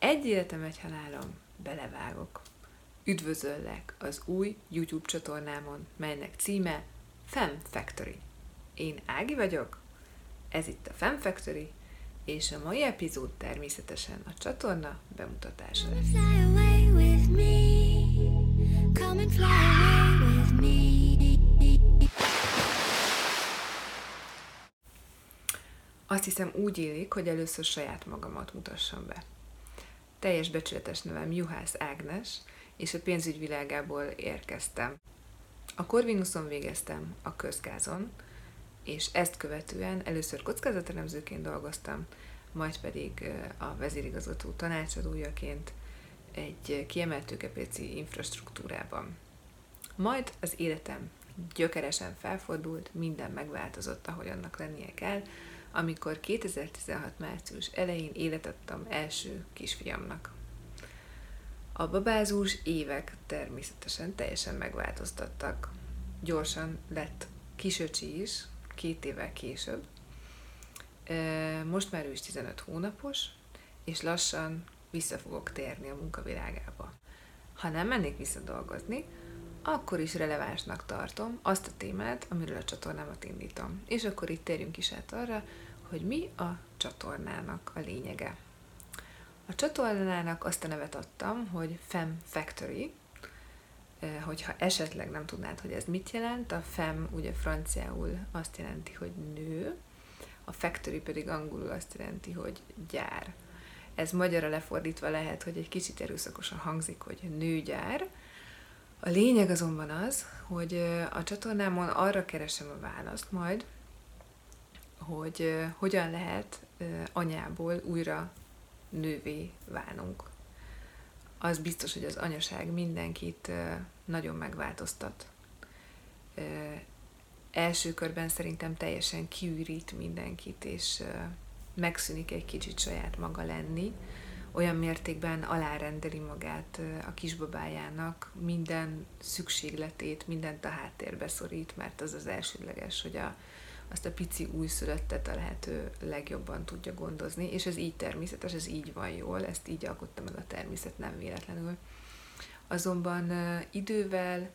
Egy életem, egy halálom, belevágok. Üdvözöllek az új YouTube csatornámon, melynek címe Fem Factory. Én Ági vagyok, ez itt a Fem Factory, és a mai epizód természetesen a csatorna bemutatása lesz. Azt hiszem úgy élik, hogy először saját magamat mutassam be. Teljes becsületes nevem Juhász Ágnes, és a pénzügy világából érkeztem. A Corvinuson végeztem a közgázon, és ezt követően először kockázatelemzőként dolgoztam, majd pedig a vezérigazgató tanácsadójaként egy kiemelt tőkepiaci infrastruktúrában. Majd az életem gyökeresen felfordult, minden megváltozott, ahogy annak lennie kell, amikor 2016. március elején életet adtam első kisfiamnak. A babázós évek természetesen teljesen megváltoztattak. Gyorsan lett kisöcsi is, két évvel később. Most már ő is 15 hónapos, és lassan vissza fogok térni a munkavilágába. Ha nem mennék vissza dolgozni, akkor is relevánsnak tartom azt a témát, amiről a csatornámat indítom. És akkor itt térjünk is át arra, hogy mi a csatornának a lényege. A csatornának azt a nevet adtam, hogy Fem Factory, hogyha esetleg nem tudnád, hogy ez mit jelent, a fem ugye franciául azt jelenti, hogy nő, a factory pedig angolul azt jelenti, hogy gyár. Ez magyarra lefordítva lehet, hogy egy kicsit erőszakosan hangzik, hogy nőgyár. A lényeg azonban az, hogy a csatornámon arra keresem a választ majd, hogy hogyan lehet eh, anyából újra nővé válnunk. Az biztos, hogy az anyaság mindenkit nagyon megváltoztat. Első körben szerintem teljesen kiürít mindenkit, és megszűnik egy kicsit saját maga lenni, olyan mértékben alárendeli magát a kisbabájának, minden szükségletét, mindent a háttérbe szorít, mert az az elsődleges, hogy a, azt a pici újszülöttet a lehető legjobban tudja gondozni, és ez így természetes, ez így van jól, ezt így alkotta meg a természet, nem véletlenül azonban idővel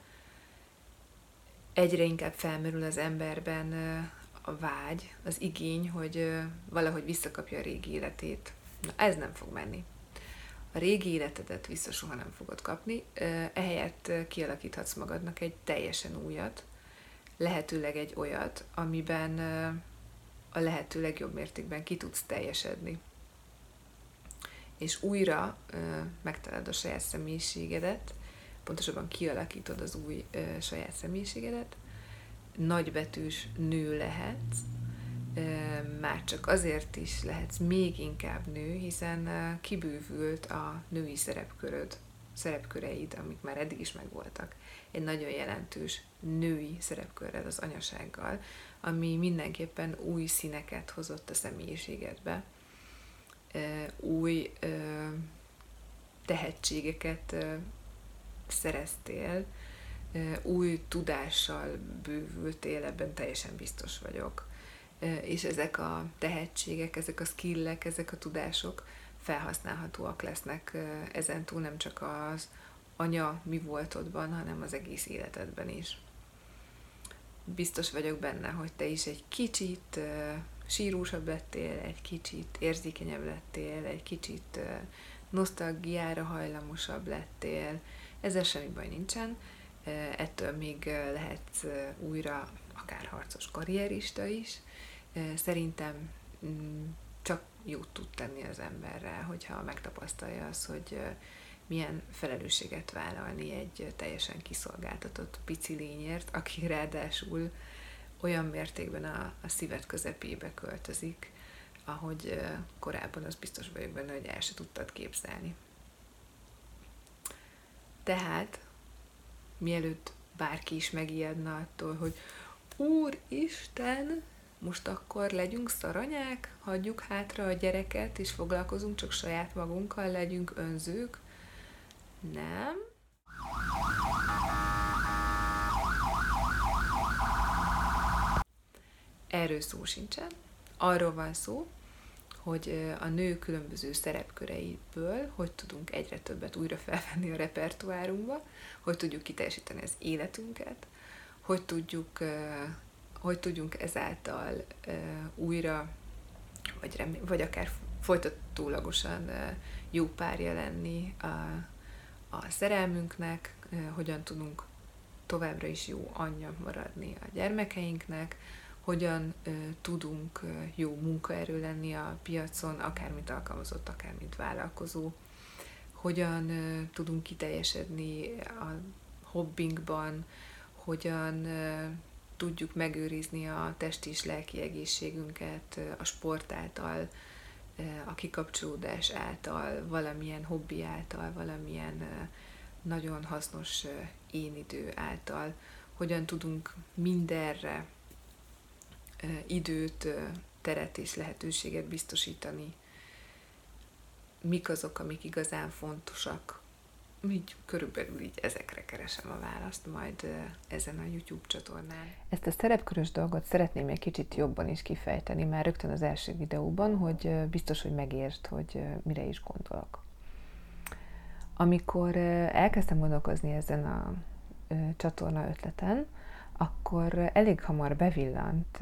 egyre inkább felmerül az emberben a vágy, az igény, hogy valahogy visszakapja a régi életét. Na, ez nem fog menni. A régi életedet vissza soha nem fogod kapni, ehelyett kialakíthatsz magadnak egy teljesen újat, lehetőleg egy olyat, amiben a lehető legjobb mértékben ki tudsz teljesedni. És újra megtalálod a saját személyiségedet, pontosabban kialakítod az új saját személyiségedet, nagybetűs nő lehetsz, már csak azért is lehetsz még inkább nő, hiszen kibővült a női szerepköröd, szerepköreid, amik már eddig is megvoltak. Egy nagyon jelentős női szerepkörrel az anyasággal, ami mindenképpen új színeket hozott a személyiségedbe új tehetségeket szereztél, új tudással bővültél, ebben teljesen biztos vagyok. És ezek a tehetségek, ezek a skillek, ezek a tudások felhasználhatóak lesznek ezentúl nem csak az anya mi voltodban, hanem az egész életedben is. Biztos vagyok benne, hogy te is egy kicsit ö, sírúsabb lettél, egy kicsit érzékenyebb lettél, egy kicsit nosztalgiára hajlamosabb lettél. Ezzel semmi baj nincsen. Ettől még ö, újra akár harcos karrierista is. Szerintem mm, csak jót tud tenni az emberrel, hogyha megtapasztalja azt, hogy milyen felelősséget vállalni egy teljesen kiszolgáltatott pici lényért, aki ráadásul olyan mértékben a, a szíved közepébe költözik, ahogy korábban az biztos vagyok benne, hogy el se tudtad képzelni. Tehát, mielőtt bárki is megijedne attól, hogy Úristen, most akkor legyünk szaranyák, hagyjuk hátra a gyereket, és foglalkozunk csak saját magunkkal, legyünk önzők. Nem. Erről szó sincsen. Arról van szó, hogy a nő különböző szerepköreiből hogy tudunk egyre többet újra felvenni a repertoárunkba, hogy tudjuk kiteljesíteni az életünket, hogy tudjuk, hogy tudjunk ezáltal újra, vagy, remé- vagy akár folytatólagosan jó párja lenni a, a szerelmünknek, hogyan tudunk továbbra is jó anyja maradni a gyermekeinknek, hogyan tudunk jó munkaerő lenni a piacon, akár mint alkalmazott, akár mint vállalkozó, hogyan tudunk kiteljesedni a hobbinkban, hogyan tudjuk megőrizni a testi és lelki egészségünket a sport által, a kikapcsolódás által, valamilyen hobbi által, valamilyen nagyon hasznos én idő által, hogyan tudunk mindenre időt, teret és lehetőséget biztosítani, mik azok, amik igazán fontosak. Így körülbelül így ezekre keresem a választ majd ezen a YouTube csatornán. Ezt a szerepkörös dolgot szeretném egy kicsit jobban is kifejteni, már rögtön az első videóban, hogy biztos, hogy megértsd, hogy mire is gondolok. Amikor elkezdtem gondolkozni ezen a csatorna ötleten, akkor elég hamar bevillant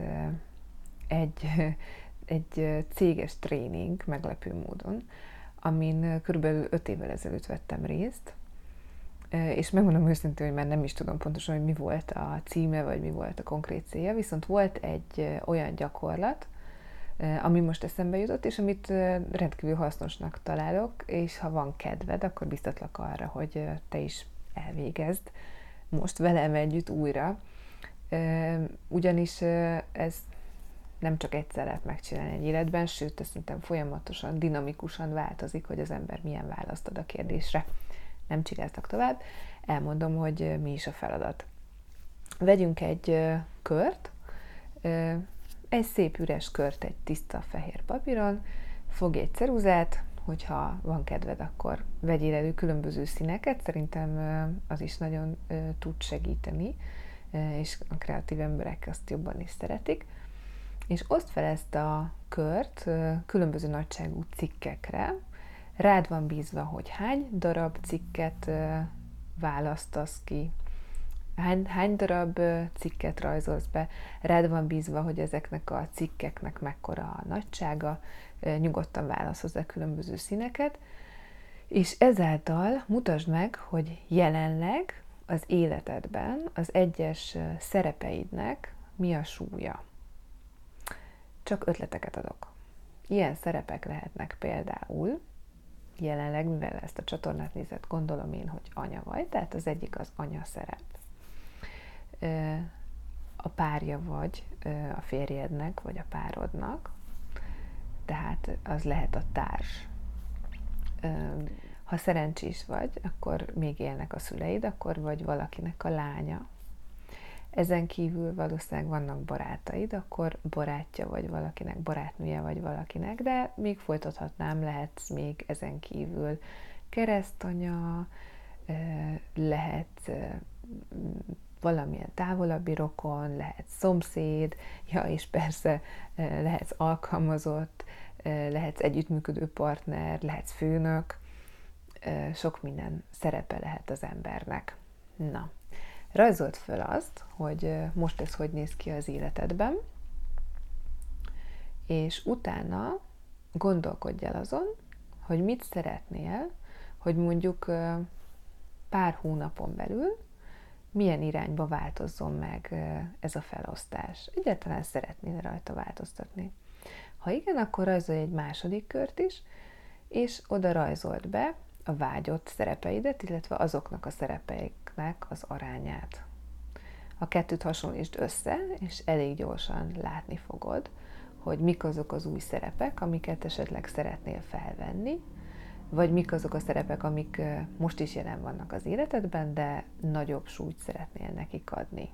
egy, egy céges tréning meglepő módon, amin körülbelül öt évvel ezelőtt vettem részt, és megmondom őszintén, hogy már nem is tudom pontosan, hogy mi volt a címe, vagy mi volt a konkrét célja, viszont volt egy olyan gyakorlat, ami most eszembe jutott, és amit rendkívül hasznosnak találok, és ha van kedved, akkor biztatlak arra, hogy te is elvégezd most velem együtt újra. Ugyanis ez nem csak egyszer lehet megcsinálni egy életben, sőt, ez szerintem folyamatosan, dinamikusan változik, hogy az ember milyen választ ad a kérdésre. Nem csigáztak tovább, elmondom, hogy mi is a feladat. Vegyünk egy kört, egy szép üres kört egy tiszta fehér papíron, fogj egy ceruzát, hogyha van kedved, akkor vegyél elő különböző színeket, szerintem az is nagyon tud segíteni, és a kreatív emberek azt jobban is szeretik. És oszd fel ezt a kört különböző nagyságú cikkekre, rád van bízva, hogy hány darab cikket választasz ki, hány, hány darab cikket rajzolsz be, rád van bízva, hogy ezeknek a cikkeknek mekkora a nagysága, nyugodtan válasz hozzá különböző színeket, és ezáltal mutasd meg, hogy jelenleg az életedben az egyes szerepeidnek mi a súlya. Csak ötleteket adok. Ilyen szerepek lehetnek például, jelenleg, mivel ezt a csatornát nézett, gondolom én, hogy anya vagy, tehát az egyik az anya szerep. A párja vagy a férjednek, vagy a párodnak, tehát az lehet a társ. Ha szerencsés vagy, akkor még élnek a szüleid, akkor vagy valakinek a lánya. Ezen kívül valószínűleg vannak barátaid, akkor barátja vagy valakinek, barátnője vagy valakinek, de még folytathatnám, lehetsz még ezen kívül keresztanya, lehet valamilyen távolabbi rokon, lehet szomszéd, ja, és persze ö, lehetsz alkalmazott, ö, lehetsz együttműködő partner, lehetsz főnök, sok minden szerepe lehet az embernek. Na, rajzolt föl azt, hogy most ez hogy néz ki az életedben, és utána gondolkodj el azon, hogy mit szeretnél, hogy mondjuk pár hónapon belül milyen irányba változzon meg ez a felosztás. Egyáltalán szeretnél rajta változtatni. Ha igen, akkor rajzolj egy második kört is, és oda rajzolt be a vágyott szerepeidet, illetve azoknak a szerepeiknek az arányát. A kettőt hasonlítsd össze, és elég gyorsan látni fogod, hogy mik azok az új szerepek, amiket esetleg szeretnél felvenni, vagy mik azok a szerepek, amik most is jelen vannak az életedben, de nagyobb súlyt szeretnél nekik adni.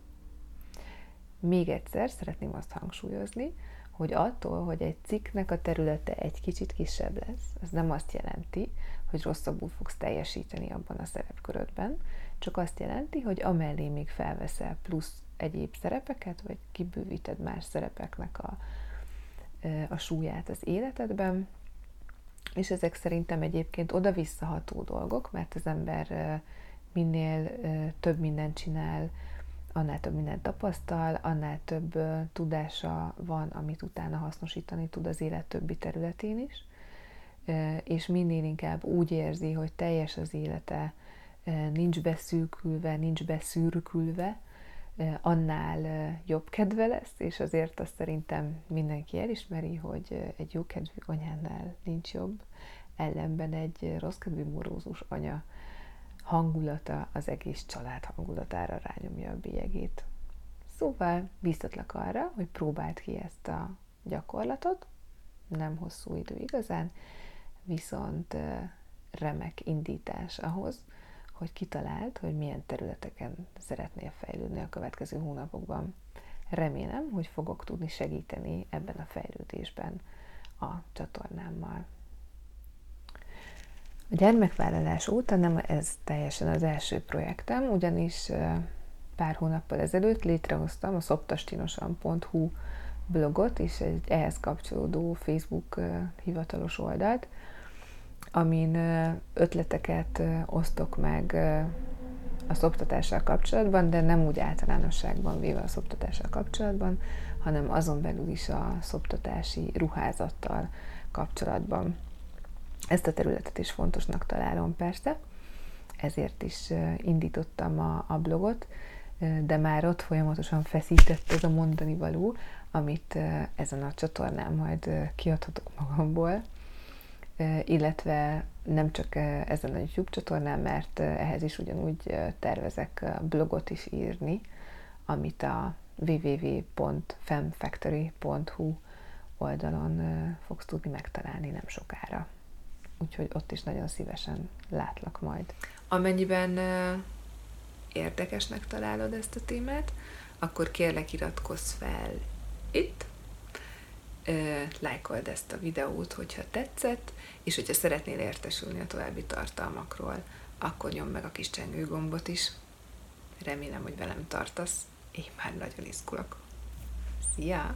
Még egyszer szeretném azt hangsúlyozni, hogy attól, hogy egy cikknek a területe egy kicsit kisebb lesz, ez nem azt jelenti, hogy rosszabbul fogsz teljesíteni abban a szerepkörödben, csak azt jelenti, hogy amellé még felveszel plusz egyéb szerepeket, vagy kibővíted más szerepeknek a a súlyát az életedben, és ezek szerintem egyébként oda-visszaható dolgok, mert az ember minél több mindent csinál, annál több mindent tapasztal, annál több tudása van, amit utána hasznosítani tud az élet többi területén is, és minél inkább úgy érzi, hogy teljes az élete, nincs beszűkülve, nincs beszűrkülve, annál jobb kedve lesz, és azért azt szerintem mindenki elismeri, hogy egy jó kedvű anyánál nincs jobb, ellenben egy rossz kedvű morózus anya hangulata az egész család hangulatára rányomja a bélyegét. Szóval biztatlak arra, hogy próbáld ki ezt a gyakorlatot, nem hosszú idő igazán, viszont remek indítás ahhoz, hogy kitaláld, hogy milyen területeken szeretnél fejlődni a következő hónapokban. Remélem, hogy fogok tudni segíteni ebben a fejlődésben a csatornámmal. A gyermekvállalás óta nem ez teljesen az első projektem, ugyanis pár hónappal ezelőtt létrehoztam a szoptastinosan.hu blogot és egy ehhez kapcsolódó Facebook hivatalos oldalt, amin ötleteket osztok meg a szoptatással kapcsolatban, de nem úgy általánosságban véve a szoptatással kapcsolatban, hanem azon belül is a szoptatási ruházattal kapcsolatban. Ezt a területet is fontosnak találom persze, ezért is indítottam a, a blogot, de már ott folyamatosan feszített ez a mondani való, amit ezen a csatornán majd kiadhatok magamból, illetve nem csak ezen a YouTube csatornán, mert ehhez is ugyanúgy tervezek blogot is írni, amit a www.femfactory.hu oldalon fogsz tudni megtalálni nem sokára. Úgyhogy ott is nagyon szívesen látlak majd. Amennyiben érdekesnek találod ezt a témát, akkor kérlek iratkozz fel itt, lájkold ezt a videót, hogyha tetszett, és hogyha szeretnél értesülni a további tartalmakról, akkor nyomd meg a kis csengő gombot is. Remélem, hogy velem tartasz. Én már nagyon izgulok. Szia!